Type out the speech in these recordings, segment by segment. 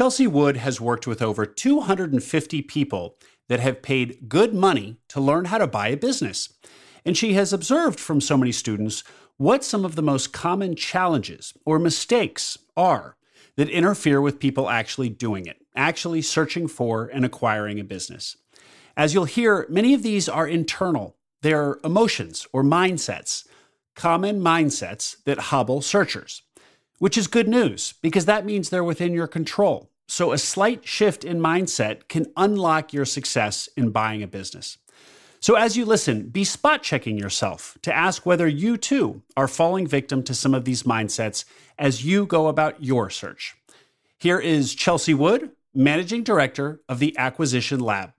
Chelsea Wood has worked with over 250 people that have paid good money to learn how to buy a business. And she has observed from so many students what some of the most common challenges or mistakes are that interfere with people actually doing it, actually searching for and acquiring a business. As you'll hear, many of these are internal, they're emotions or mindsets, common mindsets that hobble searchers, which is good news because that means they're within your control. So, a slight shift in mindset can unlock your success in buying a business. So, as you listen, be spot checking yourself to ask whether you too are falling victim to some of these mindsets as you go about your search. Here is Chelsea Wood, Managing Director of the Acquisition Lab.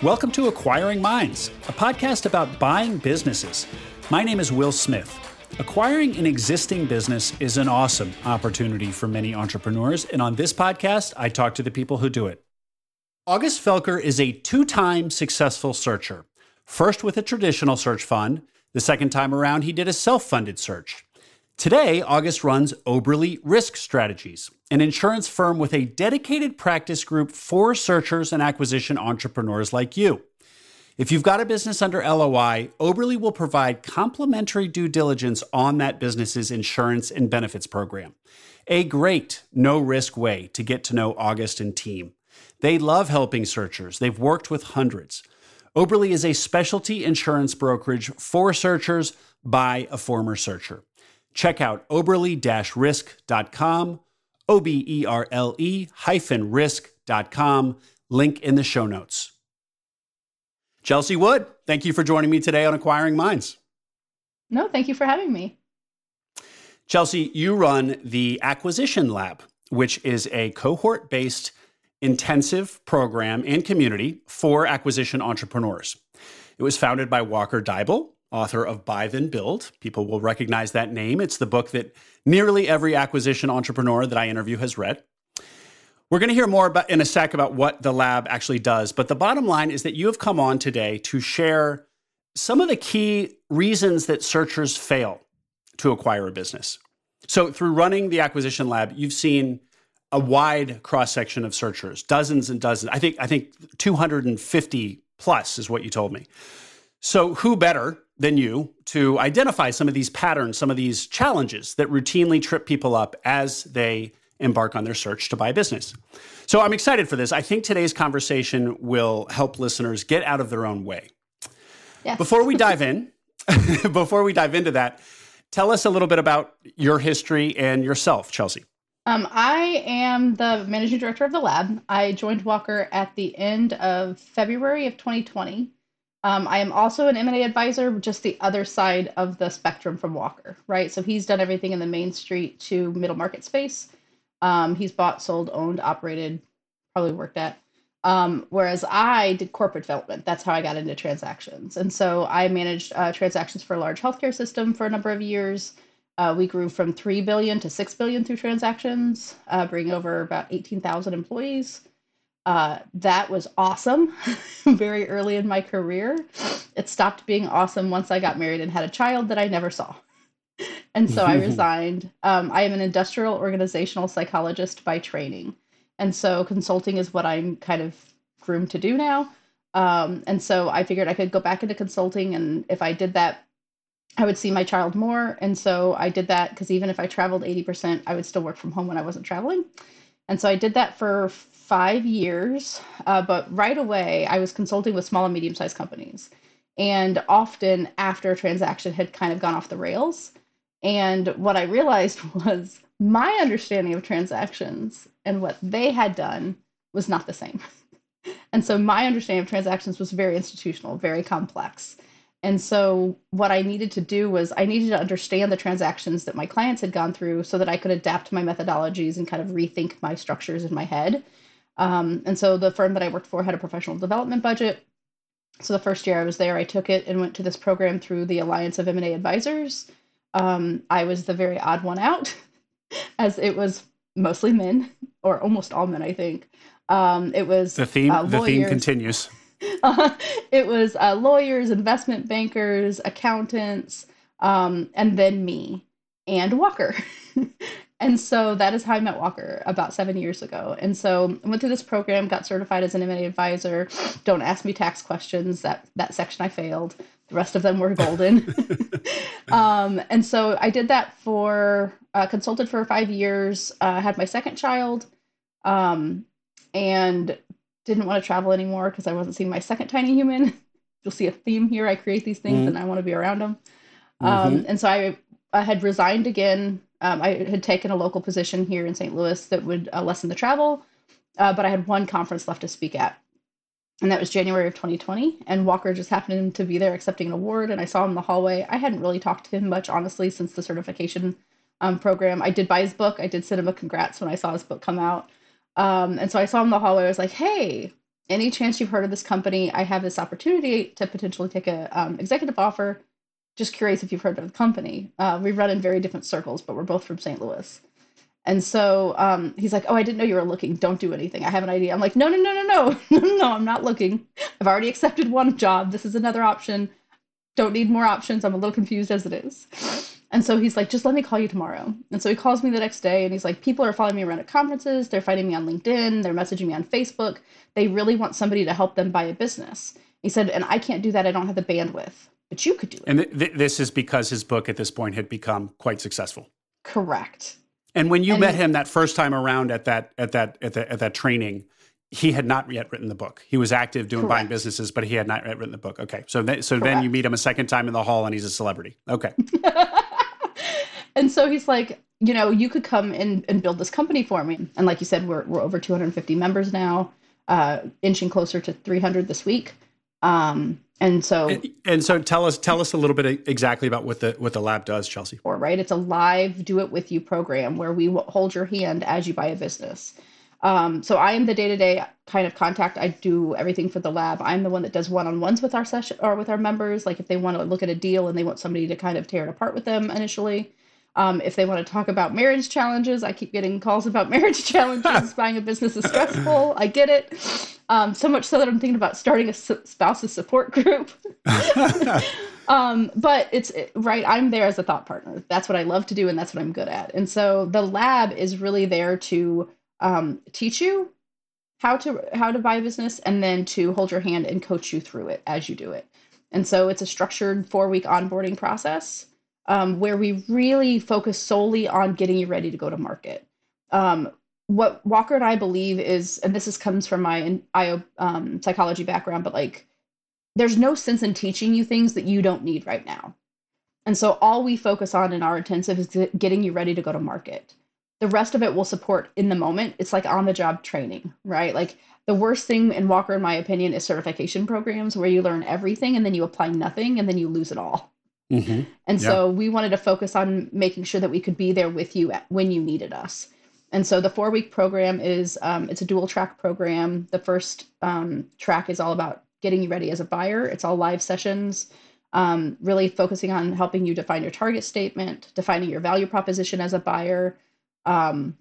Welcome to Acquiring Minds, a podcast about buying businesses. My name is Will Smith. Acquiring an existing business is an awesome opportunity for many entrepreneurs. And on this podcast, I talk to the people who do it. August Felker is a two time successful searcher. First with a traditional search fund, the second time around, he did a self funded search. Today, August runs Oberle Risk Strategies, an insurance firm with a dedicated practice group for searchers and acquisition entrepreneurs like you. If you've got a business under LOI, Oberle will provide complimentary due diligence on that business's insurance and benefits program. A great no risk way to get to know August and team. They love helping searchers, they've worked with hundreds. Oberle is a specialty insurance brokerage for searchers by a former searcher. Check out oberle risk.com, O B E R L E hyphen risk.com, link in the show notes. Chelsea Wood, thank you for joining me today on Acquiring Minds. No, thank you for having me. Chelsea, you run the Acquisition Lab, which is a cohort based intensive program and community for acquisition entrepreneurs. It was founded by Walker Deibel, author of Buy Then Build. People will recognize that name. It's the book that nearly every acquisition entrepreneur that I interview has read. We're going to hear more about in a sec about what the lab actually does, but the bottom line is that you have come on today to share some of the key reasons that searchers fail to acquire a business. So, through running the acquisition lab, you've seen a wide cross section of searchers, dozens and dozens. I think I think 250 plus is what you told me. So, who better than you to identify some of these patterns, some of these challenges that routinely trip people up as they embark on their search to buy a business. So I'm excited for this. I think today's conversation will help listeners get out of their own way. Yes. Before we dive in, before we dive into that, tell us a little bit about your history and yourself, Chelsea. Um, I am the managing director of the lab. I joined Walker at the end of February of 2020. Um, I am also an M&A advisor, just the other side of the spectrum from Walker, right? So he's done everything in the Main Street to middle market space. Um, he's bought, sold, owned, operated, probably worked at. Um, whereas I did corporate development. That's how I got into transactions. And so I managed uh, transactions for a large healthcare system for a number of years. Uh, we grew from 3 billion to 6 billion through transactions, uh, bringing over about 18,000 employees. Uh, that was awesome very early in my career. It stopped being awesome once I got married and had a child that I never saw and so I resigned. Um, I am an industrial organizational psychologist by training. And so consulting is what I'm kind of groomed to do now. Um, and so I figured I could go back into consulting. And if I did that, I would see my child more. And so I did that because even if I traveled 80%, I would still work from home when I wasn't traveling. And so I did that for five years. Uh, but right away, I was consulting with small and medium sized companies. And often after a transaction had kind of gone off the rails, and what I realized was my understanding of transactions and what they had done was not the same. and so my understanding of transactions was very institutional, very complex. And so what I needed to do was I needed to understand the transactions that my clients had gone through so that I could adapt my methodologies and kind of rethink my structures in my head. Um, and so the firm that I worked for had a professional development budget. So the first year I was there, I took it and went to this program through the Alliance of M&A Advisors um, I was the very odd one out, as it was mostly men, or almost all men, I think. Um, it was the theme. Uh, the theme continues. uh, it was uh, lawyers, investment bankers, accountants, um, and then me and Walker. and so that is how I met Walker about seven years ago. And so I went through this program, got certified as an M&A advisor. Don't ask me tax questions. That that section I failed. The rest of them were golden. um, and so I did that for uh, consulted for five years. Uh, had my second child, um, and didn't want to travel anymore because I wasn't seeing my second tiny human. You'll see a theme here. I create these things mm-hmm. and I want to be around them. Um, mm-hmm. And so I, I had resigned again. Um, I had taken a local position here in St. Louis that would uh, lessen the travel, uh, but I had one conference left to speak at. And that was January of 2020. And Walker just happened to be there accepting an award. And I saw him in the hallway. I hadn't really talked to him much, honestly, since the certification um, program. I did buy his book. I did send him a congrats when I saw his book come out. Um, and so I saw him in the hallway. I was like, hey, any chance you've heard of this company? I have this opportunity to potentially take a um, executive offer. Just curious if you've heard of the company. Uh, we run in very different circles, but we're both from St. Louis. And so um, he's like, "Oh, I didn't know you were looking. Don't do anything. I have an idea." I'm like, "No, no, no, no, no, no, no, no. I'm not looking. I've already accepted one job. This is another option. Don't need more options. I'm a little confused as it is." And so he's like, just let me call you tomorrow. And so he calls me the next day and he's like, people are following me around at conferences. They're finding me on LinkedIn. They're messaging me on Facebook. They really want somebody to help them buy a business. He said, and I can't do that. I don't have the bandwidth, but you could do it. And th- th- this is because his book at this point had become quite successful. Correct. And when you and met him that first time around at that at that at, the, at that training, he had not yet written the book. He was active doing Correct. buying businesses, but he had not yet written the book. Okay, so th- so Correct. then you meet him a second time in the hall, and he's a celebrity. Okay. and so he's like, you know, you could come and, and build this company for me. And like you said, we're, we're over 250 members now, uh, inching closer to 300 this week. Um, and so, and, and, so tell us, tell us a little bit exactly about what the, what the lab does, Chelsea. Or, right. It's a live do it with you program where we hold your hand as you buy a business. Um, so I am the day-to-day kind of contact. I do everything for the lab. I'm the one that does one-on-ones with our session or with our members. Like if they want to look at a deal and they want somebody to kind of tear it apart with them initially, um, if they want to talk about marriage challenges, I keep getting calls about marriage challenges. Buying a business is stressful. I get it. Um, so much so that I'm thinking about starting a spouses support group. um, but it's right. I'm there as a thought partner. That's what I love to do, and that's what I'm good at. And so the lab is really there to um, teach you how to how to buy a business, and then to hold your hand and coach you through it as you do it. And so it's a structured four week onboarding process um, where we really focus solely on getting you ready to go to market. Um, what Walker and I believe is, and this is comes from my IO um, psychology background, but like, there's no sense in teaching you things that you don't need right now. And so all we focus on in our intensive is getting you ready to go to market. The rest of it will support in the moment. It's like on the job training, right? Like the worst thing in Walker, in my opinion, is certification programs where you learn everything and then you apply nothing and then you lose it all. Mm-hmm. And yeah. so we wanted to focus on making sure that we could be there with you when you needed us. And so the four week program is um, it's a dual track program. The first um, track is all about getting you ready as a buyer. It's all live sessions, um, really focusing on helping you define your target statement, defining your value proposition as a buyer, um,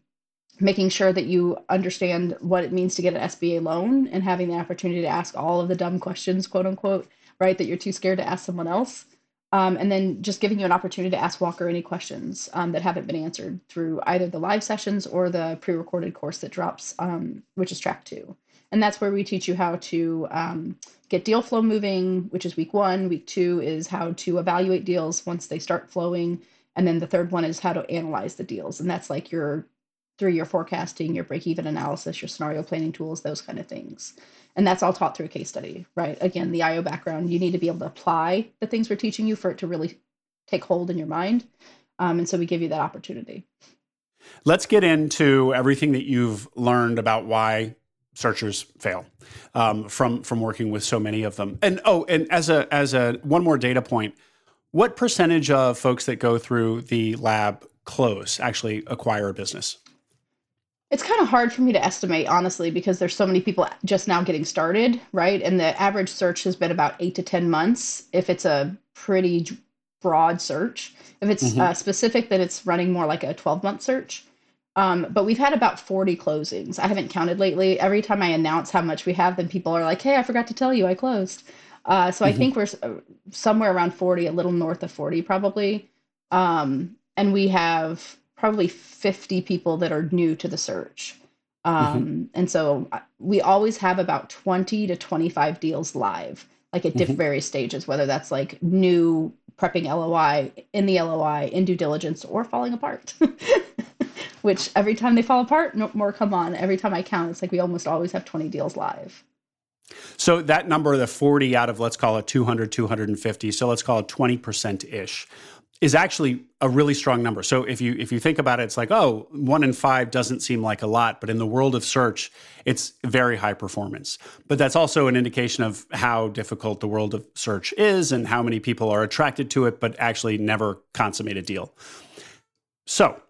making sure that you understand what it means to get an SBA loan, and having the opportunity to ask all of the dumb questions, quote unquote, right, that you're too scared to ask someone else. Um, and then just giving you an opportunity to ask Walker any questions um, that haven't been answered through either the live sessions or the pre-recorded course that drops, um, which is track two. And that's where we teach you how to um, get deal flow moving, which is week one. Week two is how to evaluate deals once they start flowing. And then the third one is how to analyze the deals. And that's like your three-year forecasting, your break-even analysis, your scenario planning tools, those kind of things. And that's all taught through a case study right? Again the io background you need to be able to apply the things we're teaching you for it to really take hold in your mind. Um, and so we give you that opportunity. Let's get into everything that you've learned about why searchers fail um, from from working with so many of them. And oh and as a as a one more data point what percentage of folks that go through the lab close actually acquire a business it's kind of hard for me to estimate, honestly, because there's so many people just now getting started, right? And the average search has been about eight to 10 months if it's a pretty broad search. If it's mm-hmm. uh, specific, then it's running more like a 12 month search. Um, but we've had about 40 closings. I haven't counted lately. Every time I announce how much we have, then people are like, hey, I forgot to tell you I closed. Uh, so mm-hmm. I think we're uh, somewhere around 40, a little north of 40 probably. Um, and we have probably 50 people that are new to the search. Um, mm-hmm. And so uh, we always have about 20 to 25 deals live, like at mm-hmm. various stages, whether that's like new prepping LOI, in the LOI, in due diligence, or falling apart. which every time they fall apart, no more come on. Every time I count, it's like we almost always have 20 deals live. So that number, the 40 out of let's call it 200, 250, so let's call it 20% ish, is actually a really strong number. So if you if you think about it, it's like, oh, one in five doesn't seem like a lot, but in the world of search, it's very high performance. But that's also an indication of how difficult the world of search is and how many people are attracted to it, but actually never consummate a deal. So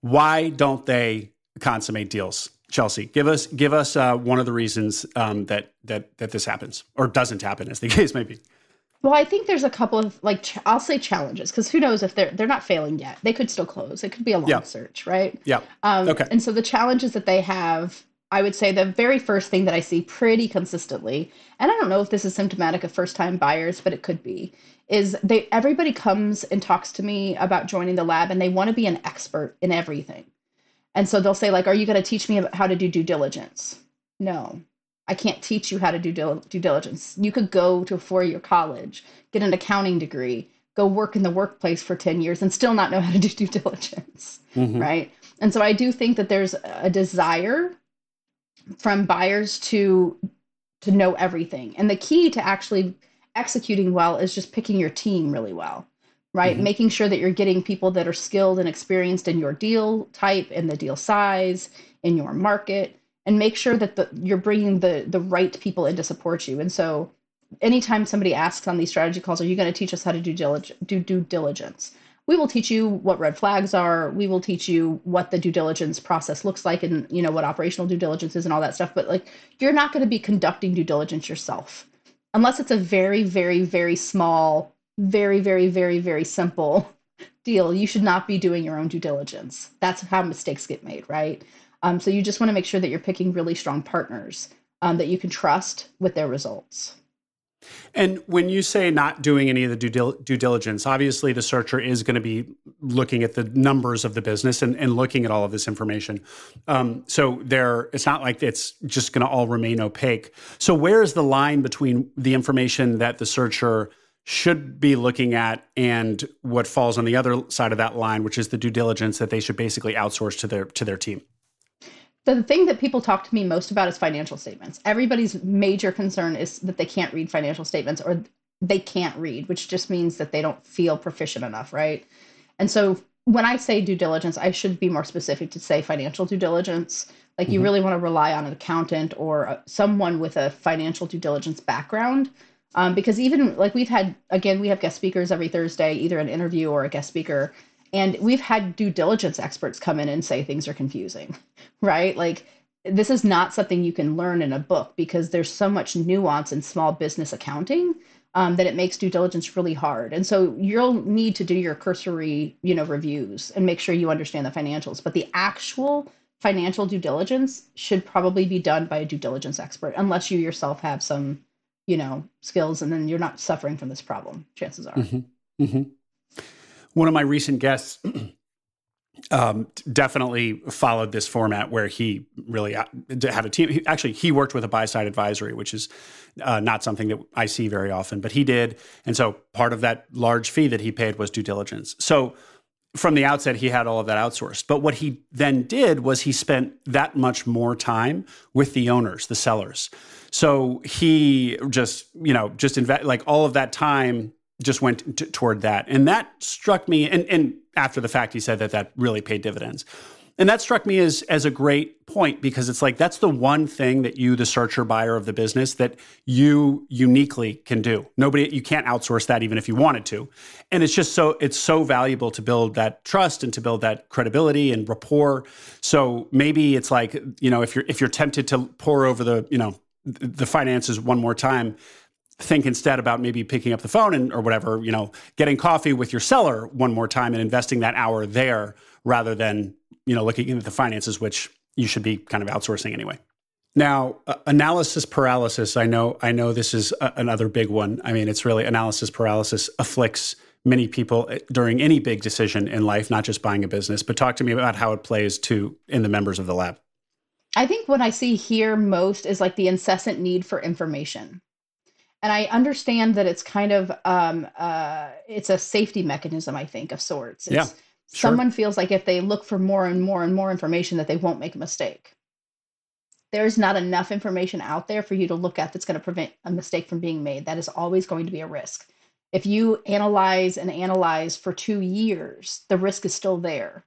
why don't they consummate deals? Chelsea, give us give us uh, one of the reasons um, that that that this happens or doesn't happen, as the case may be. Well, I think there's a couple of like ch- I'll say challenges because who knows if they're they're not failing yet. They could still close. It could be a long yeah. search, right? Yeah. Um, okay. And so the challenges that they have, I would say the very first thing that I see pretty consistently, and I don't know if this is symptomatic of first time buyers, but it could be, is they everybody comes and talks to me about joining the lab and they want to be an expert in everything. And so they'll say like, "Are you going to teach me how to do due diligence?" No. I can't teach you how to do due diligence. You could go to a four-year college, get an accounting degree, go work in the workplace for 10 years and still not know how to do due diligence, mm-hmm. right? And so I do think that there's a desire from buyers to to know everything. And the key to actually executing well is just picking your team really well, right? Mm-hmm. Making sure that you're getting people that are skilled and experienced in your deal type, in the deal size, in your market, and make sure that the, you're bringing the the right people in to support you. And so, anytime somebody asks on these strategy calls, "Are you going to teach us how to do diligence?" Do due diligence. We will teach you what red flags are. We will teach you what the due diligence process looks like, and you know what operational due diligence is, and all that stuff. But like, you're not going to be conducting due diligence yourself unless it's a very, very, very small, very, very, very, very simple deal, you should not be doing your own due diligence. That's how mistakes get made, right? Um, so you just want to make sure that you're picking really strong partners um, that you can trust with their results. And when you say not doing any of the due, due diligence, obviously the searcher is going to be looking at the numbers of the business and, and looking at all of this information. Um, so there, it's not like it's just going to all remain opaque. So where is the line between the information that the searcher should be looking at and what falls on the other side of that line, which is the due diligence that they should basically outsource to their to their team? The thing that people talk to me most about is financial statements. Everybody's major concern is that they can't read financial statements or they can't read, which just means that they don't feel proficient enough, right? And so when I say due diligence, I should be more specific to say financial due diligence. Like mm-hmm. you really want to rely on an accountant or someone with a financial due diligence background. Um, because even like we've had, again, we have guest speakers every Thursday, either an interview or a guest speaker and we've had due diligence experts come in and say things are confusing, right? Like this is not something you can learn in a book because there's so much nuance in small business accounting um, that it makes due diligence really hard. And so you'll need to do your cursory, you know, reviews and make sure you understand the financials. But the actual financial due diligence should probably be done by a due diligence expert, unless you yourself have some, you know, skills, and then you're not suffering from this problem. Chances are. Mm-hmm. Mm-hmm. One of my recent guests um, definitely followed this format where he really uh, had a team. He, actually, he worked with a buy side advisory, which is uh, not something that I see very often, but he did. And so part of that large fee that he paid was due diligence. So from the outset, he had all of that outsourced. But what he then did was he spent that much more time with the owners, the sellers. So he just, you know, just invest like all of that time just went t- toward that. And that struck me, and, and after the fact, he said that that really paid dividends. And that struck me as, as a great point because it's like that's the one thing that you, the searcher buyer of the business, that you uniquely can do. Nobody, you can't outsource that even if you wanted to. And it's just so, it's so valuable to build that trust and to build that credibility and rapport. So maybe it's like, you know, if you're, if you're tempted to pour over the, you know, the finances one more time, think instead about maybe picking up the phone and or whatever, you know, getting coffee with your seller one more time and investing that hour there rather than you know looking at the finances, which you should be kind of outsourcing anyway. Now, uh, analysis paralysis. I know. I know this is a, another big one. I mean, it's really analysis paralysis afflicts many people uh, during any big decision in life, not just buying a business. But talk to me about how it plays to in the members of the lab. I think what I see here most is like the incessant need for information. And I understand that it's kind of um, uh, it's a safety mechanism, I think, of sorts. It's, yeah, sure. someone feels like if they look for more and more and more information, that they won't make a mistake. There's not enough information out there for you to look at that's going to prevent a mistake from being made. That is always going to be a risk. If you analyze and analyze for two years, the risk is still there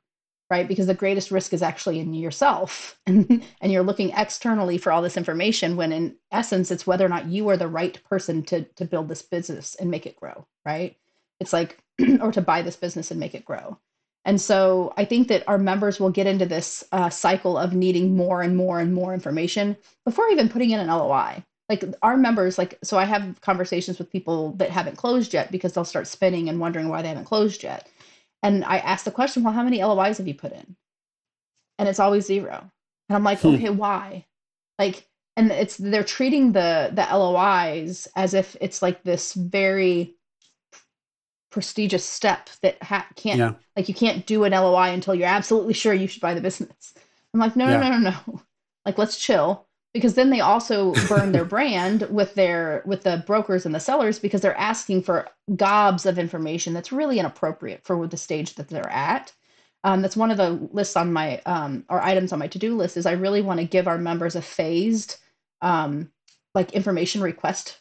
right? Because the greatest risk is actually in yourself. and you're looking externally for all this information when in essence it's whether or not you are the right person to to build this business and make it grow, right? It's like or to buy this business and make it grow. And so I think that our members will get into this uh, cycle of needing more and more and more information before even putting in an LOI. Like our members, like, so I have conversations with people that haven't closed yet because they'll start spinning and wondering why they haven't closed yet. And I ask the question, well, how many LOIs have you put in? And it's always zero. And I'm like, hmm. okay, why? Like, and it's they're treating the the LOIs as if it's like this very prestigious step that ha- can't yeah. like you can't do an LOI until you're absolutely sure you should buy the business. I'm like, no, yeah. no, no, no, no. Like, let's chill because then they also burn their brand with their with the brokers and the sellers because they're asking for gobs of information that's really inappropriate for the stage that they're at um, that's one of the lists on my um, or items on my to-do list is i really want to give our members a phased um, like information request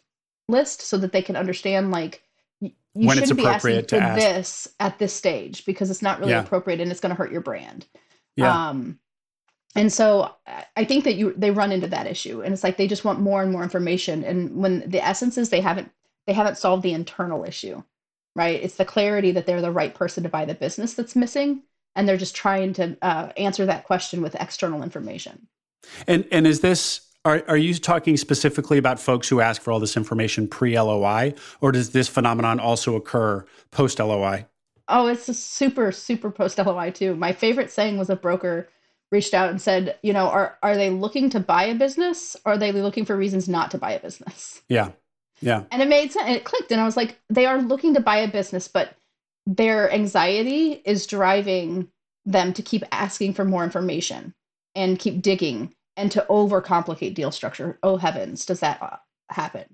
list so that they can understand like you when shouldn't be asking for ask. this at this stage because it's not really yeah. appropriate and it's going to hurt your brand yeah. um and so i think that you they run into that issue and it's like they just want more and more information and when the essence is they haven't they haven't solved the internal issue right it's the clarity that they're the right person to buy the business that's missing and they're just trying to uh, answer that question with external information and and is this are, are you talking specifically about folks who ask for all this information pre LOI, or does this phenomenon also occur post LOI? Oh, it's a super, super post LOI too. My favorite saying was a broker reached out and said, you know, are are they looking to buy a business or are they looking for reasons not to buy a business? Yeah. Yeah. And it made sense. It clicked. And I was like, they are looking to buy a business, but their anxiety is driving them to keep asking for more information and keep digging and to overcomplicate deal structure. Oh heavens, does that uh, happen?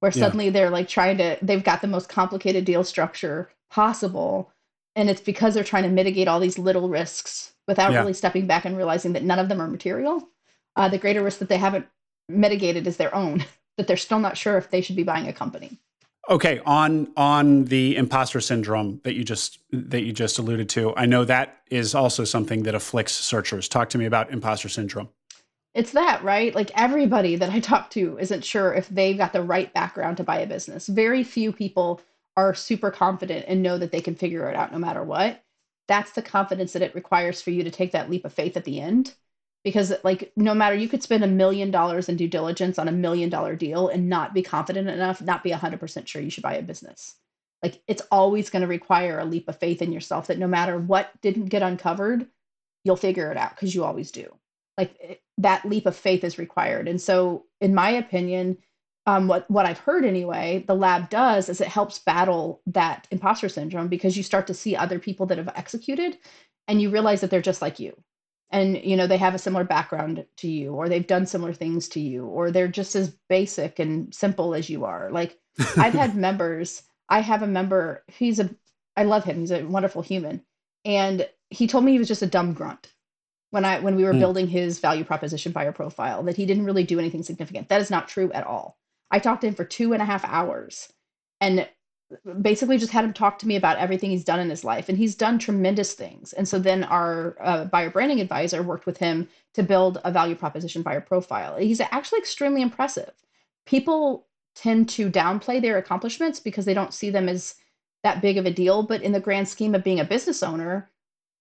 Where suddenly yeah. they're like trying to, they've got the most complicated deal structure possible. And it's because they're trying to mitigate all these little risks without yeah. really stepping back and realizing that none of them are material. Uh, the greater risk that they haven't mitigated is their own, that they're still not sure if they should be buying a company. Okay, on on the imposter syndrome that you just that you just alluded to, I know that is also something that afflicts searchers. Talk to me about imposter syndrome. It's that, right? Like everybody that I talk to isn't sure if they've got the right background to buy a business. Very few people are super confident and know that they can figure it out no matter what that's the confidence that it requires for you to take that leap of faith at the end. Because like no matter you could spend a million dollars in due diligence on a million dollar deal and not be confident enough not be 100% sure you should buy a business. Like it's always going to require a leap of faith in yourself that no matter what didn't get uncovered you'll figure it out because you always do. Like that leap of faith is required. And so in my opinion um, what what I've heard anyway, the lab does is it helps battle that imposter syndrome because you start to see other people that have executed, and you realize that they're just like you, and you know they have a similar background to you, or they've done similar things to you, or they're just as basic and simple as you are. Like I've had members. I have a member. He's a. I love him. He's a wonderful human, and he told me he was just a dumb grunt when I when we were mm. building his value proposition buyer profile that he didn't really do anything significant. That is not true at all I talked to him for two and a half hours and basically just had him talk to me about everything he's done in his life. And he's done tremendous things. And so then our uh, buyer branding advisor worked with him to build a value proposition buyer profile. He's actually extremely impressive. People tend to downplay their accomplishments because they don't see them as that big of a deal. But in the grand scheme of being a business owner,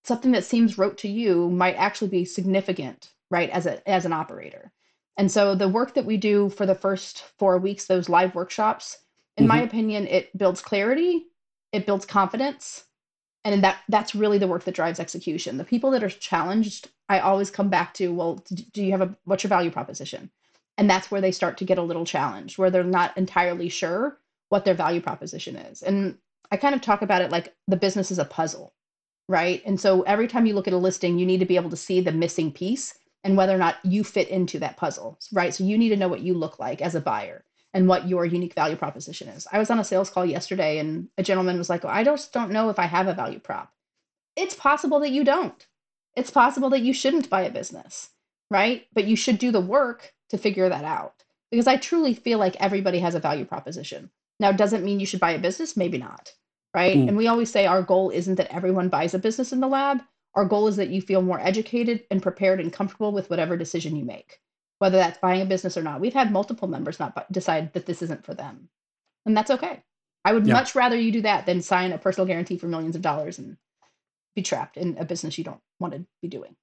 something that seems rote to you might actually be significant, right, as a as an operator. And so the work that we do for the first four weeks, those live workshops, in mm-hmm. my opinion, it builds clarity, it builds confidence, and that that's really the work that drives execution. The people that are challenged i always come back to well do you have a what's your value proposition? And that's where they start to get a little challenged where they're not entirely sure what their value proposition is. And i kind of talk about it like the business is a puzzle right? And so every time you look at a listing you need to be able to see the missing piece and whether or not you fit into that puzzle right so you need to know what you look like as a buyer and what your unique value proposition is. I was on a sales call yesterday and a gentleman was like, well, I just don't know if I have a value prop. It's possible that you don't. It's possible that you shouldn't buy a business, right? But you should do the work to figure that out because I truly feel like everybody has a value proposition. Now, doesn't mean you should buy a business, maybe not, right? Mm. And we always say our goal isn't that everyone buys a business in the lab. Our goal is that you feel more educated and prepared and comfortable with whatever decision you make whether that's buying a business or not. We've had multiple members not decide that this isn't for them, and that's okay. I would yeah. much rather you do that than sign a personal guarantee for millions of dollars and be trapped in a business you don't want to be doing.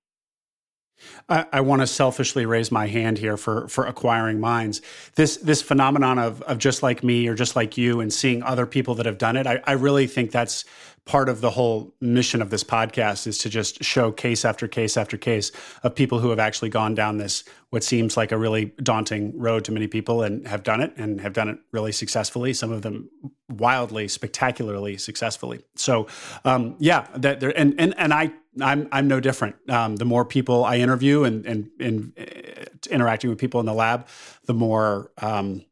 I, I want to selfishly raise my hand here for for acquiring minds. This this phenomenon of of just like me or just like you and seeing other people that have done it. I, I really think that's part of the whole mission of this podcast is to just show case after case after case of people who have actually gone down this what seems like a really daunting road to many people and have done it and have done it really successfully some of them wildly spectacularly successfully so um, yeah that there and and and i I'm I'm no different. Um, the more people I interview and and, and uh, interacting with people in the lab, the more um,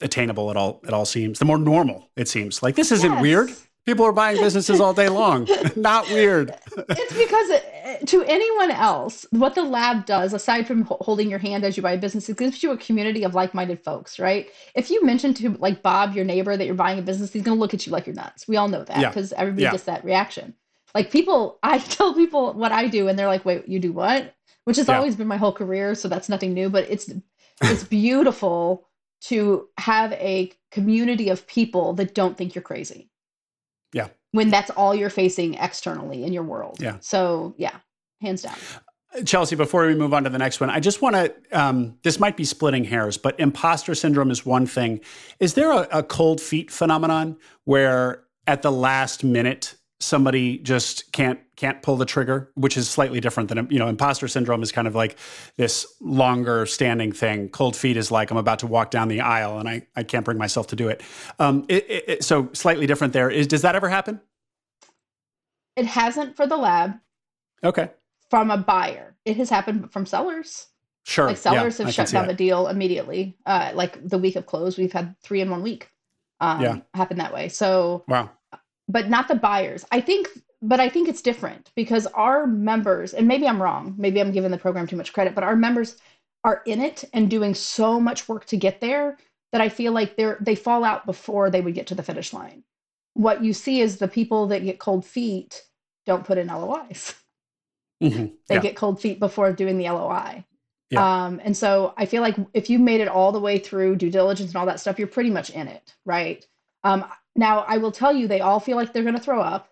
attainable it all it all seems. The more normal it seems. Like this isn't yes. weird. People are buying businesses all day long. Not weird. it's because it, to anyone else, what the lab does, aside from holding your hand as you buy a business, it gives you a community of like-minded folks, right? If you mention to like Bob, your neighbor, that you're buying a business, he's going to look at you like you're nuts. We all know that because yeah. everybody yeah. gets that reaction. Like people, I tell people what I do, and they're like, "Wait, you do what?" Which has yeah. always been my whole career, so that's nothing new. But it's it's beautiful to have a community of people that don't think you're crazy. Yeah. When that's all you're facing externally in your world. Yeah. So yeah, hands down. Chelsea, before we move on to the next one, I just want to. Um, this might be splitting hairs, but imposter syndrome is one thing. Is there a, a cold feet phenomenon where at the last minute somebody just can't can't pull the trigger, which is slightly different than you know. Imposter syndrome is kind of like this longer standing thing. Cold feet is like I'm about to walk down the aisle and I I can't bring myself to do it. Um, it, it so slightly different there. Is does that ever happen? It hasn't for the lab. Okay. From a buyer, it has happened from sellers. Sure. Like sellers yeah, have shut down the deal immediately. Uh, like the week of close, we've had three in one week. Um, yeah. Happen that way. So wow but not the buyers. I think, but I think it's different because our members, and maybe I'm wrong, maybe I'm giving the program too much credit, but our members are in it and doing so much work to get there that I feel like they're they fall out before they would get to the finish line. What you see is the people that get cold feet don't put in LOIs. Mm-hmm. They yeah. get cold feet before doing the LOI. Yeah. Um, and so I feel like if you made it all the way through due diligence and all that stuff, you're pretty much in it, right? Um, now, I will tell you, they all feel like they're going to throw up.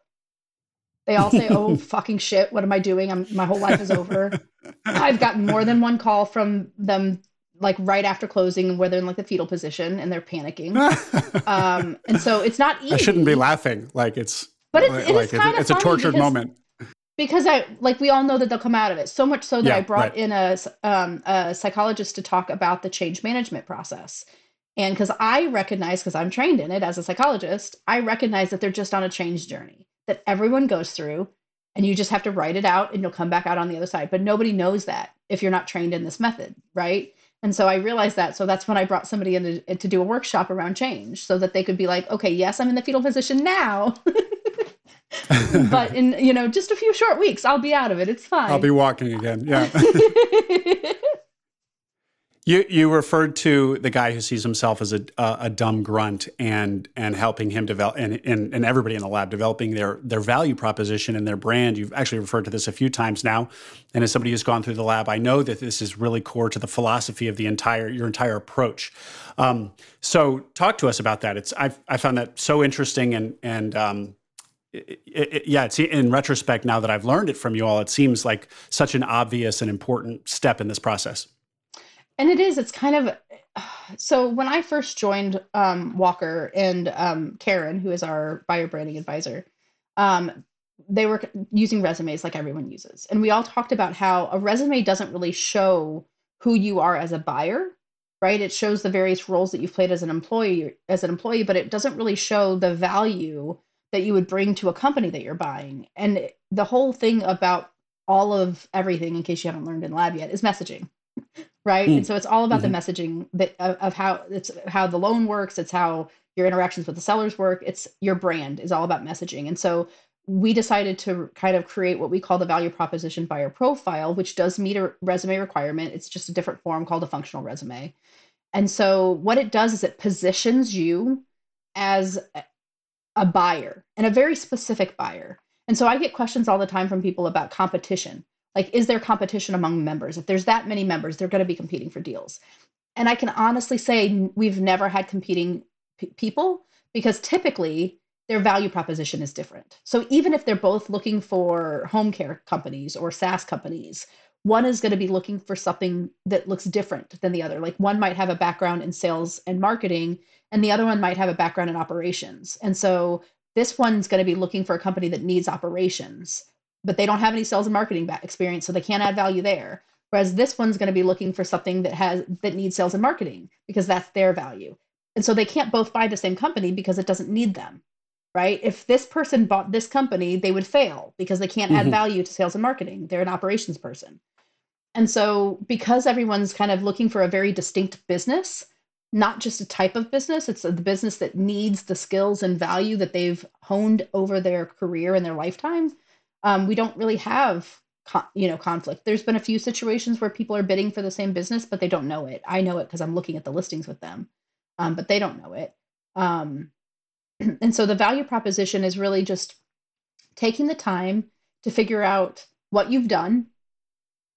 They all say, "Oh, fucking shit! What am I doing? I'm, my whole life is over." I've gotten more than one call from them, like right after closing, where they're in like the fetal position and they're panicking. um, and so it's not easy. I shouldn't be laughing. Like it's, but it's, it like it's, it's a tortured because, moment. Because I like we all know that they'll come out of it. So much so that yeah, I brought right. in a um, a psychologist to talk about the change management process and because I recognize, because I'm trained in it as a psychologist, I recognize that they're just on a change journey that everyone goes through. And you just have to write it out and you'll come back out on the other side. But nobody knows that if you're not trained in this method, right? And so I realized that. So that's when I brought somebody in to, eh, to do a workshop around change so that they could be like, okay, yes, I'm in the fetal position now. but in you know just a few short weeks i'll be out of it it's fine i'll be walking again yeah You you referred to the guy who sees himself as a a, a dumb grunt and and helping him develop and, and and everybody in the lab developing their their value proposition and their brand. You've actually referred to this a few times now, and as somebody who's gone through the lab, I know that this is really core to the philosophy of the entire your entire approach. Um, so talk to us about that. It's I I found that so interesting and and um, it, it, yeah, it's in retrospect now that I've learned it from you all, it seems like such an obvious and important step in this process. And it is, it's kind of so when I first joined um, Walker and um, Karen, who is our buyer branding advisor, um, they were using resumes like everyone uses. And we all talked about how a resume doesn't really show who you are as a buyer, right? It shows the various roles that you've played as an employee as an employee, but it doesn't really show the value that you would bring to a company that you're buying. And the whole thing about all of everything, in case you haven't learned in lab yet, is messaging, right? Mm. And so it's all about mm-hmm. the messaging that of, of how it's how the loan works. It's how your interactions with the sellers work. It's your brand is all about messaging. And so we decided to kind of create what we call the value proposition buyer profile, which does meet a resume requirement. It's just a different form called a functional resume. And so what it does is it positions you as a buyer and a very specific buyer. And so I get questions all the time from people about competition. Like, is there competition among members? If there's that many members, they're going to be competing for deals. And I can honestly say we've never had competing p- people because typically their value proposition is different. So even if they're both looking for home care companies or SaaS companies, one is going to be looking for something that looks different than the other. Like one might have a background in sales and marketing, and the other one might have a background in operations. And so this one's going to be looking for a company that needs operations, but they don't have any sales and marketing experience, so they can't add value there. Whereas this one's going to be looking for something that has that needs sales and marketing because that's their value. And so they can't both buy the same company because it doesn't need them right? If this person bought this company, they would fail because they can't mm-hmm. add value to sales and marketing. They're an operations person. And so, because everyone's kind of looking for a very distinct business, not just a type of business, it's the business that needs the skills and value that they've honed over their career and their lifetime. Um, we don't really have, con- you know, conflict. There's been a few situations where people are bidding for the same business, but they don't know it. I know it because I'm looking at the listings with them, um, but they don't know it. Um, and so the value proposition is really just taking the time to figure out what you've done,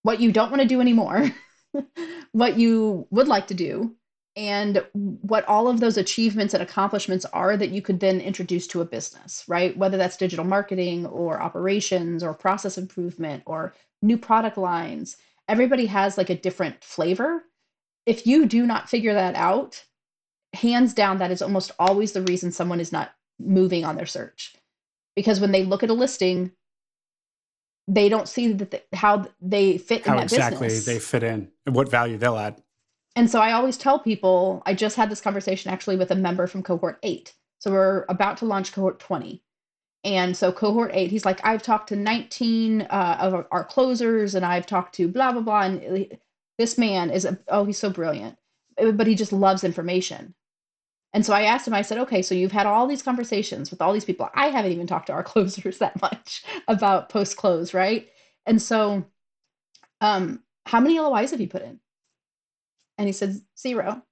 what you don't want to do anymore, what you would like to do, and what all of those achievements and accomplishments are that you could then introduce to a business, right? Whether that's digital marketing or operations or process improvement or new product lines. Everybody has like a different flavor. If you do not figure that out, hands down, that is almost always the reason someone is not moving on their search. Because when they look at a listing, they don't see that the, how they fit how in that exactly business. they fit in and what value they'll add. And so I always tell people, I just had this conversation actually with a member from cohort eight. So we're about to launch cohort 20. And so cohort eight, he's like, I've talked to 19 uh, of our closers and I've talked to blah, blah, blah. And this man is, a, oh, he's so brilliant, but he just loves information. And so I asked him, I said, okay, so you've had all these conversations with all these people. I haven't even talked to our closers that much about post close, right? And so, um, how many LOIs have you put in? And he said, zero.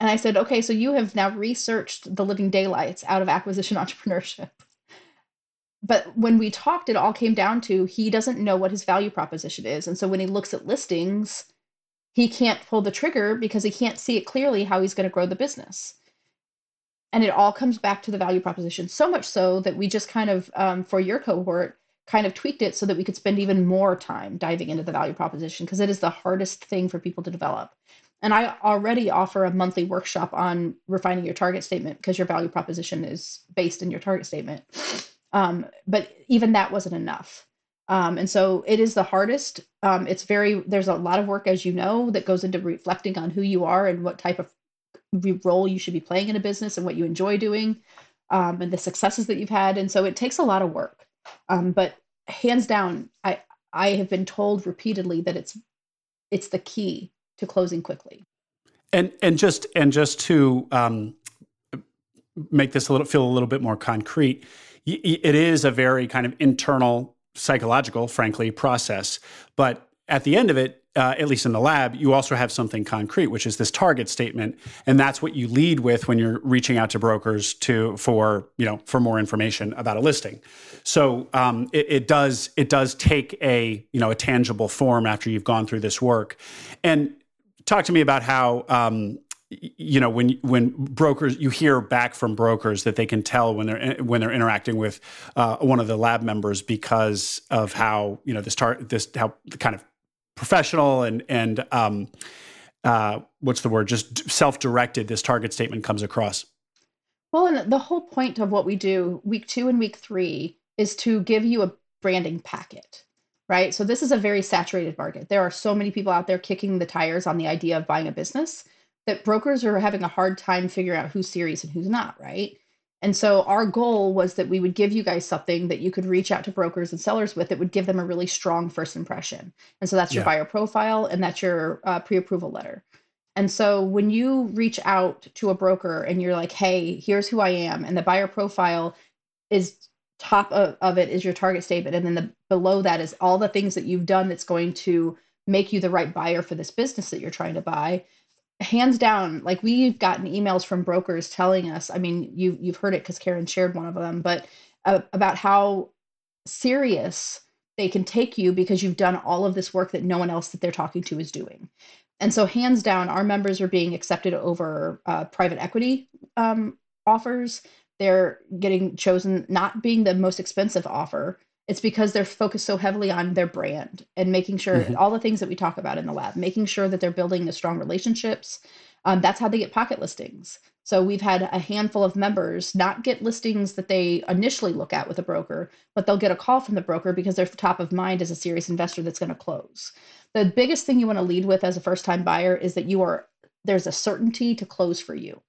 And I said, okay, so you have now researched the living daylights out of acquisition entrepreneurship. But when we talked, it all came down to he doesn't know what his value proposition is. And so when he looks at listings, he can't pull the trigger because he can't see it clearly how he's going to grow the business. And it all comes back to the value proposition, so much so that we just kind of, um, for your cohort, kind of tweaked it so that we could spend even more time diving into the value proposition because it is the hardest thing for people to develop. And I already offer a monthly workshop on refining your target statement because your value proposition is based in your target statement. Um, but even that wasn't enough. Um, and so it is the hardest. Um, it's very, there's a lot of work, as you know, that goes into reflecting on who you are and what type of role you should be playing in a business and what you enjoy doing um, and the successes that you've had. And so it takes a lot of work. Um, but hands down, I, I have been told repeatedly that it's, it's the key to closing quickly. And, and just, and just to um, make this a little, feel a little bit more concrete, it is a very kind of internal psychological, frankly, process. But at the end of it, uh, at least in the lab, you also have something concrete, which is this target statement, and that's what you lead with when you're reaching out to brokers to for you know for more information about a listing. So um, it, it, does it does take a you know a tangible form after you've gone through this work, and talk to me about how um, you know when when brokers you hear back from brokers that they can tell when they're when they're interacting with uh, one of the lab members because of how you know this tar- this how kind of professional and and um, uh, what's the word just self-directed this target statement comes across Well, and the whole point of what we do week two and week three is to give you a branding packet, right? So this is a very saturated market. There are so many people out there kicking the tires on the idea of buying a business that brokers are having a hard time figuring out who's serious and who's not, right? And so our goal was that we would give you guys something that you could reach out to brokers and sellers with that would give them a really strong first impression. And so that's your yeah. buyer profile and that's your uh, pre-approval letter. And so when you reach out to a broker and you're like, hey, here's who I am, and the buyer profile is top of, of it is your target statement. And then the below that is all the things that you've done that's going to make you the right buyer for this business that you're trying to buy. Hands down, like we've gotten emails from brokers telling us, I mean, you you've heard it because Karen shared one of them, but uh, about how serious they can take you because you've done all of this work that no one else that they're talking to is doing. And so, hands down, our members are being accepted over uh, private equity um, offers. They're getting chosen not being the most expensive offer. It's because they're focused so heavily on their brand and making sure mm-hmm. all the things that we talk about in the lab, making sure that they're building the strong relationships. Um, that's how they get pocket listings. So we've had a handful of members not get listings that they initially look at with a broker, but they'll get a call from the broker because they're top of mind as a serious investor that's going to close the biggest thing you want to lead with as a first time buyer is that you are there's a certainty to close for you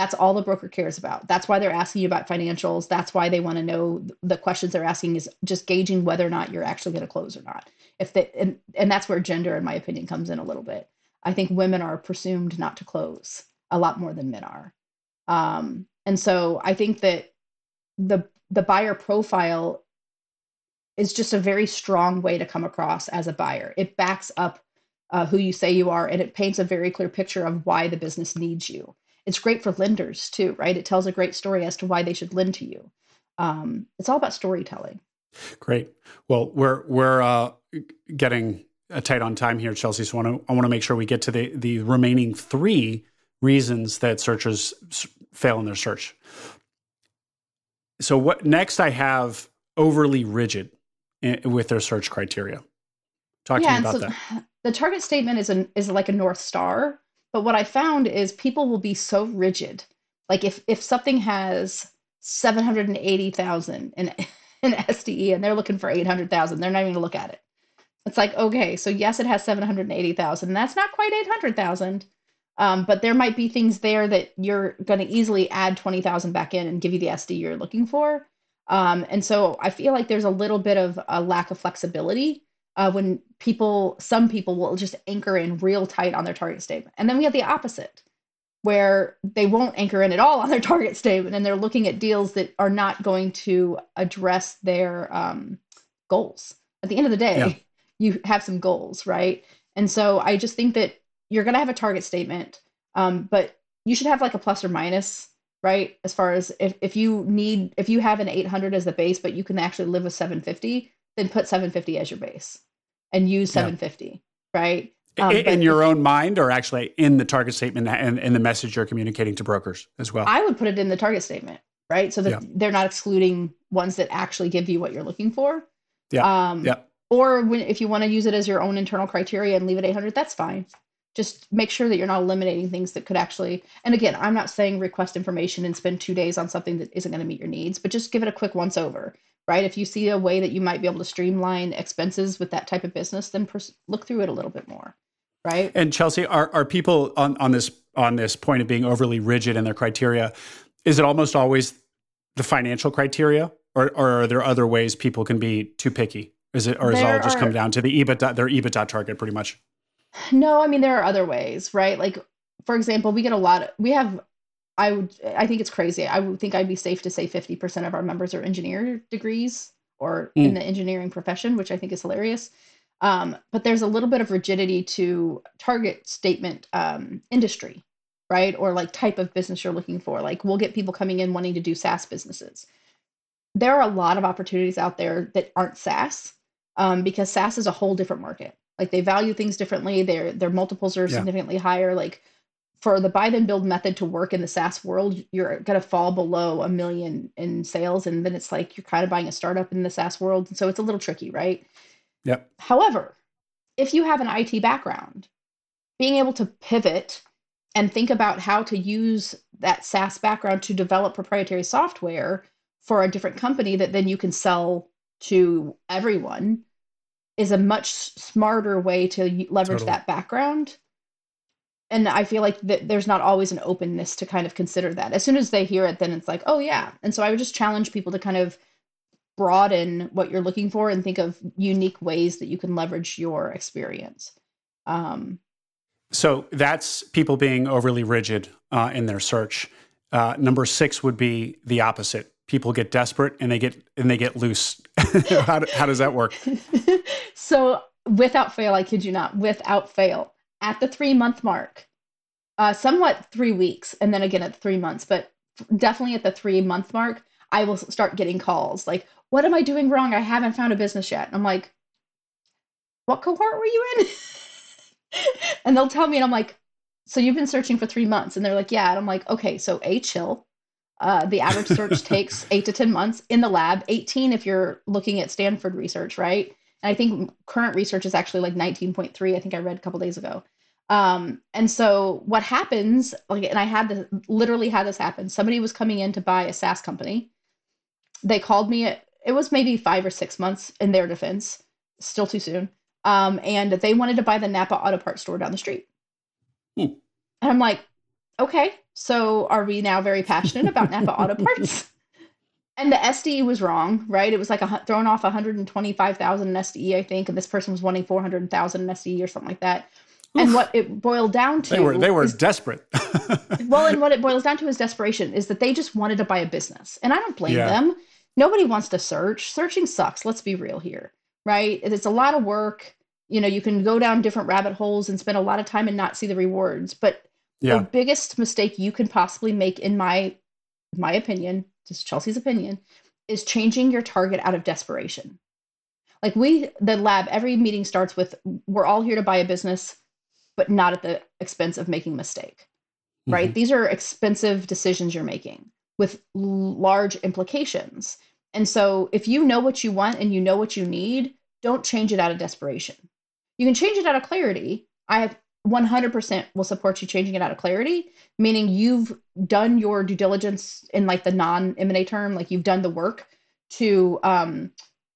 that's all the broker cares about. That's why they're asking you about financials. That's why they want to know the questions they're asking is just gauging whether or not you're actually going to close or not. If they and, and that's where gender in my opinion comes in a little bit. I think women are presumed not to close a lot more than men are. Um, and so i think that the the buyer profile is just a very strong way to come across as a buyer. It backs up uh, who you say you are and it paints a very clear picture of why the business needs you. It's great for lenders too, right? It tells a great story as to why they should lend to you. Um, it's all about storytelling. Great. Well, we're we're uh, getting tight on time here, Chelsea. So I want to I want to make sure we get to the the remaining three reasons that searchers fail in their search. So what next? I have overly rigid with their search criteria. Talk yeah, to me about so that. The target statement is an is like a north star, but what I found is people will be so rigid. Like if if something has seven hundred and eighty thousand in in SDE and they're looking for eight hundred thousand, they're not even gonna look at it. It's like okay, so yes, it has seven hundred and eighty thousand. That's not quite eight hundred thousand. Um, but there might be things there that you're going to easily add 20,000 back in and give you the SD you're looking for. Um, and so I feel like there's a little bit of a lack of flexibility uh, when people, some people will just anchor in real tight on their target statement. And then we have the opposite, where they won't anchor in at all on their target statement and they're looking at deals that are not going to address their um, goals. At the end of the day, yeah. you have some goals, right? And so I just think that you're going to have a target statement, um, but you should have like a plus or minus right? As far as if, if you need, if you have an 800 as the base, but you can actually live with 750, then put 750 as your base and use 750, yeah. right? Um, in, in your own mind or actually in the target statement and in the message you're communicating to brokers as well? I would put it in the target statement, right? So that yeah. they're not excluding ones that actually give you what you're looking for. Yeah. Um, yeah. Or when, if you want to use it as your own internal criteria and leave it 800, that's fine just make sure that you're not eliminating things that could actually and again i'm not saying request information and spend two days on something that isn't going to meet your needs but just give it a quick once over right? If you see a way that you might be able to streamline expenses with that type of business then pers- look through it a little bit more right? And chelsea are, are people on, on this on this point of being overly rigid in their criteria is it almost always the financial criteria? Or, or are there other ways people can be too picky? Is it or is it all just are, come down to the ebitda their ebitda target pretty much? No, I mean there are other ways, right? Like for example, we get a lot of, we have I would I think it's crazy. I would think I'd be safe to say 50% of our members are engineer degrees or mm. in the engineering profession, which I think is hilarious. Um, but there's a little bit of rigidity to target statement um, industry, right? Or like type of business you're looking for. Like we'll get people coming in wanting to do SaaS businesses. There are a lot of opportunities out there that aren't SaaS um, because SaaS is a whole different market. Like they value things differently. Their their multiples are yeah. significantly higher. Like for the buy then build method to work in the SaaS world, you're going to fall below a million in sales, and then it's like you're kind of buying a startup in the SaaS world, and so it's a little tricky, right? Yep. However, if you have an IT background, being able to pivot and think about how to use that SaaS background to develop proprietary software for a different company that then you can sell to everyone is a much smarter way to leverage totally. that background and i feel like th- there's not always an openness to kind of consider that. As soon as they hear it then it's like oh yeah. And so i would just challenge people to kind of broaden what you're looking for and think of unique ways that you can leverage your experience. Um, so that's people being overly rigid uh, in their search. Uh, number six would be the opposite. People get desperate and they get and they get loose. How, how does that work? So without fail i kid you not without fail at the three month mark, uh, somewhat three weeks, and then again at three months, but definitely at the three month mark, I will start getting calls like, What am I doing wrong? I haven't found a business yet. And I'm like, What cohort were you in? and they'll tell me, and I'm like, So you've been searching for three months? And they're like, Yeah. And I'm like, Okay, so A, chill. Uh, the average search takes eight to 10 months in the lab, 18 if you're looking at Stanford research, right? And I think current research is actually like 19.3. I think I read a couple days ago. Um, and so what happens, like, and I had this literally had this happen. Somebody was coming in to buy a SaaS company. They called me. It was maybe five or six months in their defense, still too soon. Um, and they wanted to buy the Napa Auto Parts store down the street. Hmm. And I'm like, okay, so are we now very passionate about Napa Auto Parts? and the SDE was wrong, right? It was like a, thrown off 125,000 in SDE, I think, and this person was wanting 400,000 in SDE or something like that. Oof. And what it boiled down to they were they were is, desperate. well, and what it boils down to is desperation. Is that they just wanted to buy a business, and I don't blame yeah. them. Nobody wants to search. Searching sucks. Let's be real here, right? It's a lot of work. You know, you can go down different rabbit holes and spend a lot of time and not see the rewards. But yeah. the biggest mistake you can possibly make, in my my opinion, just Chelsea's opinion, is changing your target out of desperation. Like we, the lab, every meeting starts with, we're all here to buy a business, but not at the expense of making a mistake, right? Mm-hmm. These are expensive decisions you're making with large implications. And so if you know what you want and you know what you need, don't change it out of desperation. You can change it out of clarity. I have 100% will support you changing it out of clarity, meaning you've done your due diligence in like the non M&A term, like you've done the work to um,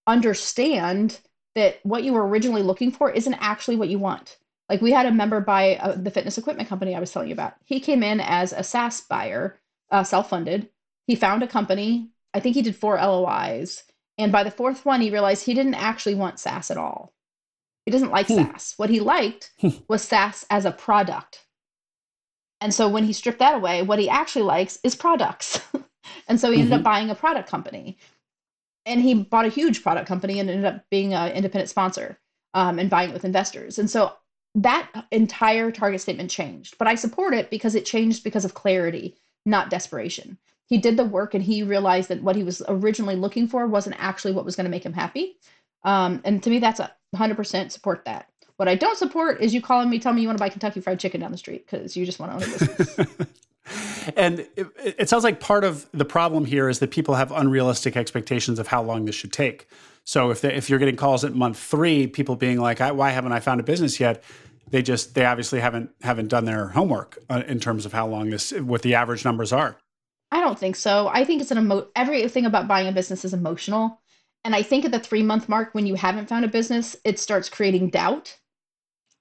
understand that what you were originally looking for isn't actually what you want. Like we had a member buy uh, the fitness equipment company I was telling you about. He came in as a SaaS buyer, uh, self-funded. He found a company. I think he did four LOIs, and by the fourth one, he realized he didn't actually want SaaS at all. He doesn't like hmm. SaaS. What he liked hmm. was SaaS as a product. And so when he stripped that away, what he actually likes is products. and so he ended mm-hmm. up buying a product company. And he bought a huge product company and ended up being an independent sponsor um, and buying it with investors. And so that entire target statement changed. But I support it because it changed because of clarity, not desperation. He did the work and he realized that what he was originally looking for wasn't actually what was going to make him happy. Um, and to me, that's a 100% support that. What I don't support is you calling me, telling me you want to buy Kentucky Fried Chicken down the street because you just want to own a business. and it, it, sounds like part of the problem here is that people have unrealistic expectations of how long this should take. So if they, if you're getting calls at month three, people being like, "Why haven't I found a business yet?" They just they obviously haven't haven't done their homework uh, in terms of how long this what the average numbers are. I don't think so. I think it's an emo- everything about buying a business is emotional. And I think at the three month mark, when you haven't found a business, it starts creating doubt.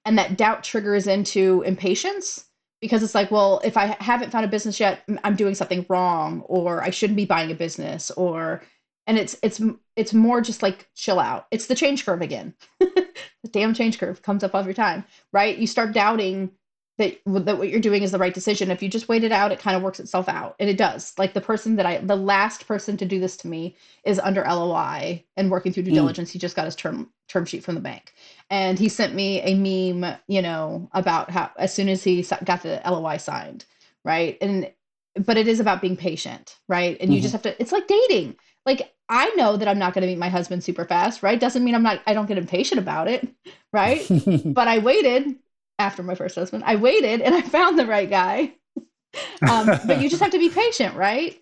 And that doubt triggers into impatience because it's like, well, if I haven't found a business yet, I'm doing something wrong, or I shouldn't be buying a business, or, and it's, it's, it's more just like chill out. It's the change curve again. the damn change curve comes up every time, right? You start doubting that that what you're doing is the right decision. If you just wait it out, it kind of works itself out, and it does. Like the person that I, the last person to do this to me is under LOI and working through due mm. diligence. He just got his term term sheet from the bank, and he sent me a meme, you know, about how as soon as he got the LOI signed, right? And but it is about being patient, right? And you mm-hmm. just have to. It's like dating. Like I know that I'm not going to meet my husband super fast, right? Doesn't mean I'm not. I don't get impatient about it, right? but I waited after my first husband. I waited and I found the right guy. um, but you just have to be patient, right?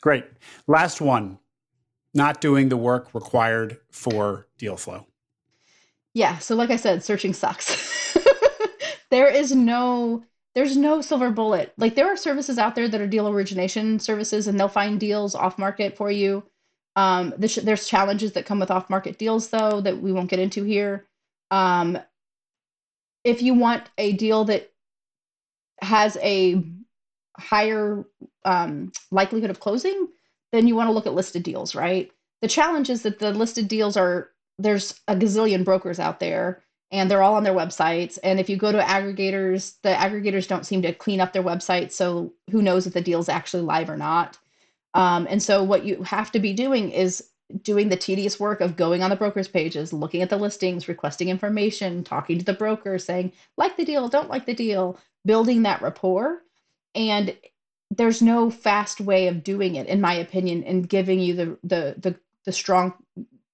Great. Last one not doing the work required for deal flow. Yeah. So, like I said, searching sucks. there is no there's no silver bullet. Like there are services out there that are deal origination services, and they'll find deals off market for you. Um, there's, there's challenges that come with off market deals, though, that we won't get into here. Um, if you want a deal that has a higher um, likelihood of closing, then you want to look at listed deals, right? The challenge is that the listed deals are there's a gazillion brokers out there and they're all on their websites. And if you go to aggregators, the aggregators don't seem to clean up their website. So who knows if the deal's actually live or not. Um, and so what you have to be doing is doing the tedious work of going on the brokers pages, looking at the listings, requesting information, talking to the broker, saying, like the deal, don't like the deal, building that rapport. And there's no fast way of doing it, in my opinion, and giving you the the the, the strong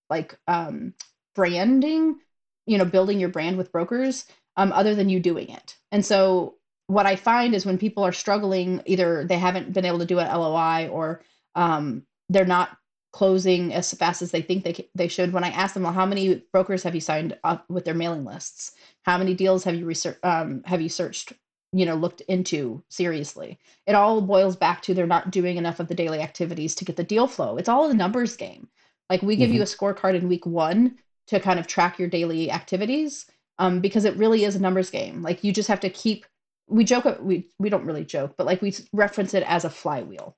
like um, branding, you know, building your brand with brokers, um, other than you doing it. And so what I find is when people are struggling, either they haven't been able to do an LOI or um, they're not closing as fast as they think they they should. When I ask them, well, how many brokers have you signed up with their mailing lists? How many deals have you research um, have you searched? You know, looked into seriously. It all boils back to they're not doing enough of the daily activities to get the deal flow. It's all a numbers game. Like we give mm-hmm. you a scorecard in week one to kind of track your daily activities um, because it really is a numbers game. Like you just have to keep. We joke. We we don't really joke, but like we reference it as a flywheel,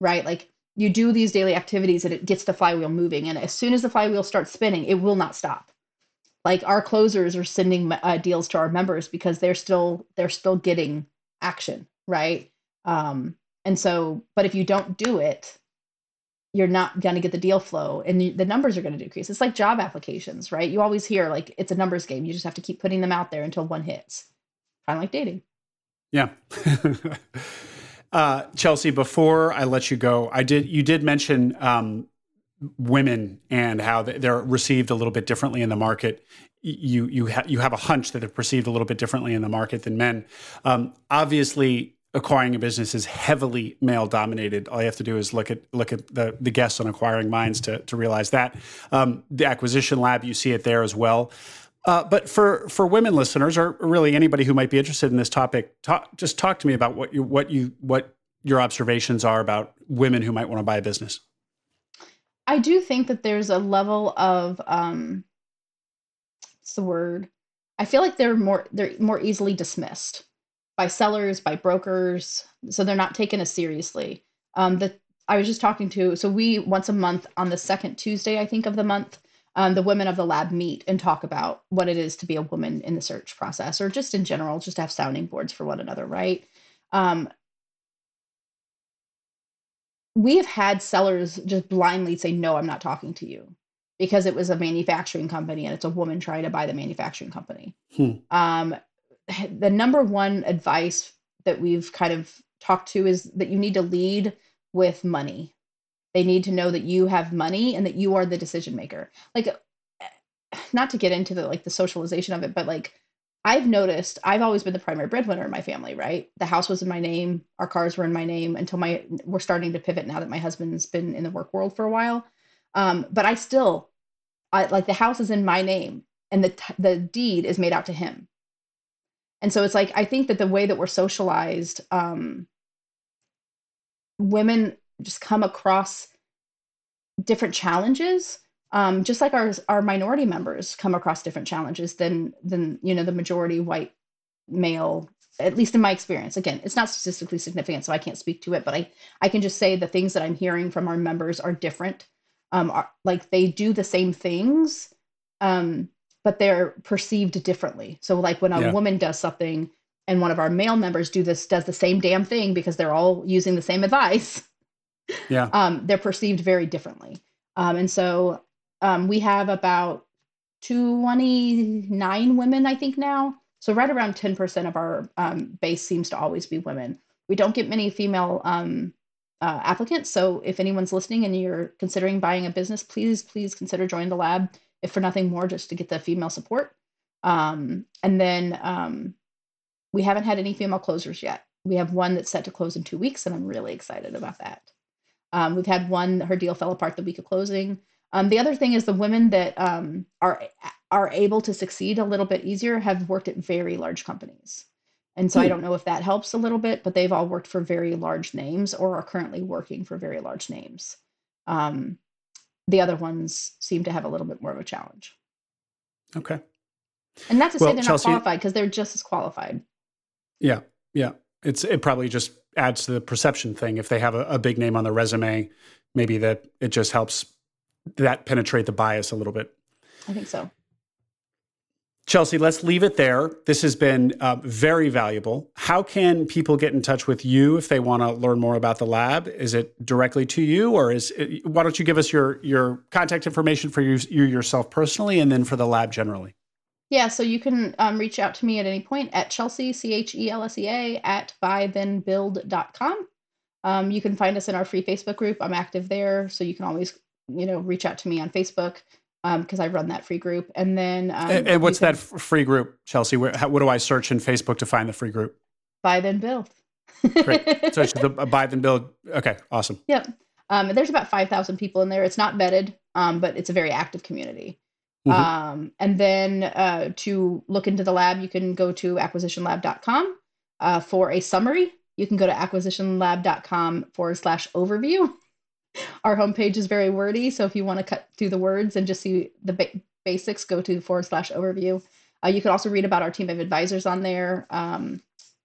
right? Like you do these daily activities and it gets the flywheel moving. And as soon as the flywheel starts spinning it will not stop. Like our closers are sending uh, deals to our members because they're still they're still getting action right? Um and so but if you don't do it you're not going to get the deal flow and the numbers are going to decrease. It's like job applications right? You always hear like it's a numbers game. You just have to keep putting them out there until one hits. Kind of like dating. Yeah Uh, Chelsea, before I let you go, I did you did mention um, women and how they're received a little bit differently in the market. You you ha- you have a hunch that they're perceived a little bit differently in the market than men. Um, obviously, acquiring a business is heavily male dominated. All you have to do is look at look at the the guests on Acquiring Minds to to realize that. Um, the acquisition lab, you see it there as well. Uh, but for for women listeners, or really anybody who might be interested in this topic, talk, just talk to me about what you what you what your observations are about women who might want to buy a business. I do think that there's a level of um, what's the word? I feel like they're more they're more easily dismissed by sellers, by brokers, so they're not taken as seriously. Um, the I was just talking to so we once a month on the second Tuesday I think of the month um, the women of the lab meet and talk about what it is to be a woman in the search process or just in general just have sounding boards for one another right? Um, we have had sellers just blindly say no i'm not talking to you because it was a manufacturing company and it's a woman trying to buy the manufacturing company. Hmm. um, the number one advice that we've kind of talked to is that you need to lead with money they need to know that you have money and that you are the decision maker. Like not to get into the like the socialization of it, but like I've noticed I've always been the primary breadwinner in my family, right? The house was in my name, our cars were in my name until my we're starting to pivot now that my husband's been in the work world for a while. Um, but I still I like the house is in my name and the the deed is made out to him. And so it's like I think that the way that we're socialized um women just come across different challenges um, just like our our minority members come across different challenges than than you know the majority white male at least in my experience. Again it's not statistically significant so i can't speak to it but i i can just say the things that i'm hearing from our members are different. Um are, like they do the same things um but they're perceived differently. So like when a yeah. woman does something and one of our male members do this does the same damn thing because they're all using the same advice yeah. Um, they're perceived very differently. Um, and so um, we have about 29 women i think now. So right around 10% of our um, base seems to always be women. We don't get many female um, uh, applicants. So if anyone's listening and you're considering buying a business please please consider joining the lab if for nothing more just to get the female support. Um, and then we haven't had any female closers yet. We have one that's set to close in two weeks and i'm really excited about that um, we've had one, her deal fell apart the week of closing. Um, the other thing is the women that um, are are able to succeed a little bit easier have worked at very large companies, And so I don't know if that helps a little bit, but they've all worked for very large names or are currently working for very large names. Um, the other ones seem to have a little bit more of a challenge. Okay. And not to well, say they're Chelsea, not qualified because they're just as qualified. Yeah. Yeah. It's it probably just adds to the perception thing. If they have a, a big name on their resume, maybe that it just helps that penetrate the bias a little bit. I think so. Chelsea, let's leave it there. This has been uh, very valuable. How can people get in touch with you if they want to learn more about the lab? Is it directly to you, or is it, why don't you give us your your contact information for you, you yourself personally, and then for the lab generally? Yeah, so you can um, reach out to me at any point at Chelsea C H E L S E A at buythenbuild.com. Um, you can find us in our free Facebook group. I'm active there, so you can always you know reach out to me on Facebook because um, I run that free group. And then, um, and, and, what's can, that free group, Chelsea? Where, how, what do I search in Facebook to find the free group? Buy then build. Great. So the buy then build. Okay, awesome. Yep. Um, there's about five thousand people in there. It's not vetted, um, but it's a very active community. Mm-hmm. Um, and then uh, to look into the lab, you can go to acquisitionlab.com uh, for a summary. You can go to acquisitionlab.com forward slash overview our homepage is very wordy. So if you want to cut through the words and just see the ba- basics, go to forward slash overview. Uh, you can also read about our team of advisors on there, um,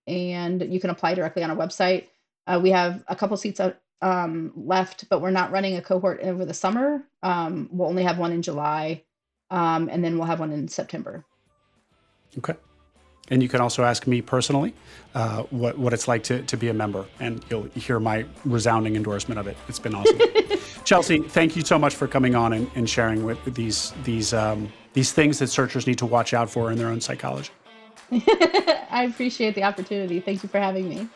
and you can apply directly on our website. Uh, we have a couple seats um, left, but we're not running a cohort over the summer. Um, we'll only have one in July, um, and then we'll have one in September. Okay. And you can also ask me personally uh, what, what it's like to, to be a member, and you'll hear my resounding endorsement of it. It's been awesome. Chelsea, thank you so much for coming on and, and sharing with these these um, these things that searchers need to watch out for in their own psychology. I appreciate the opportunity. Thank you for having me.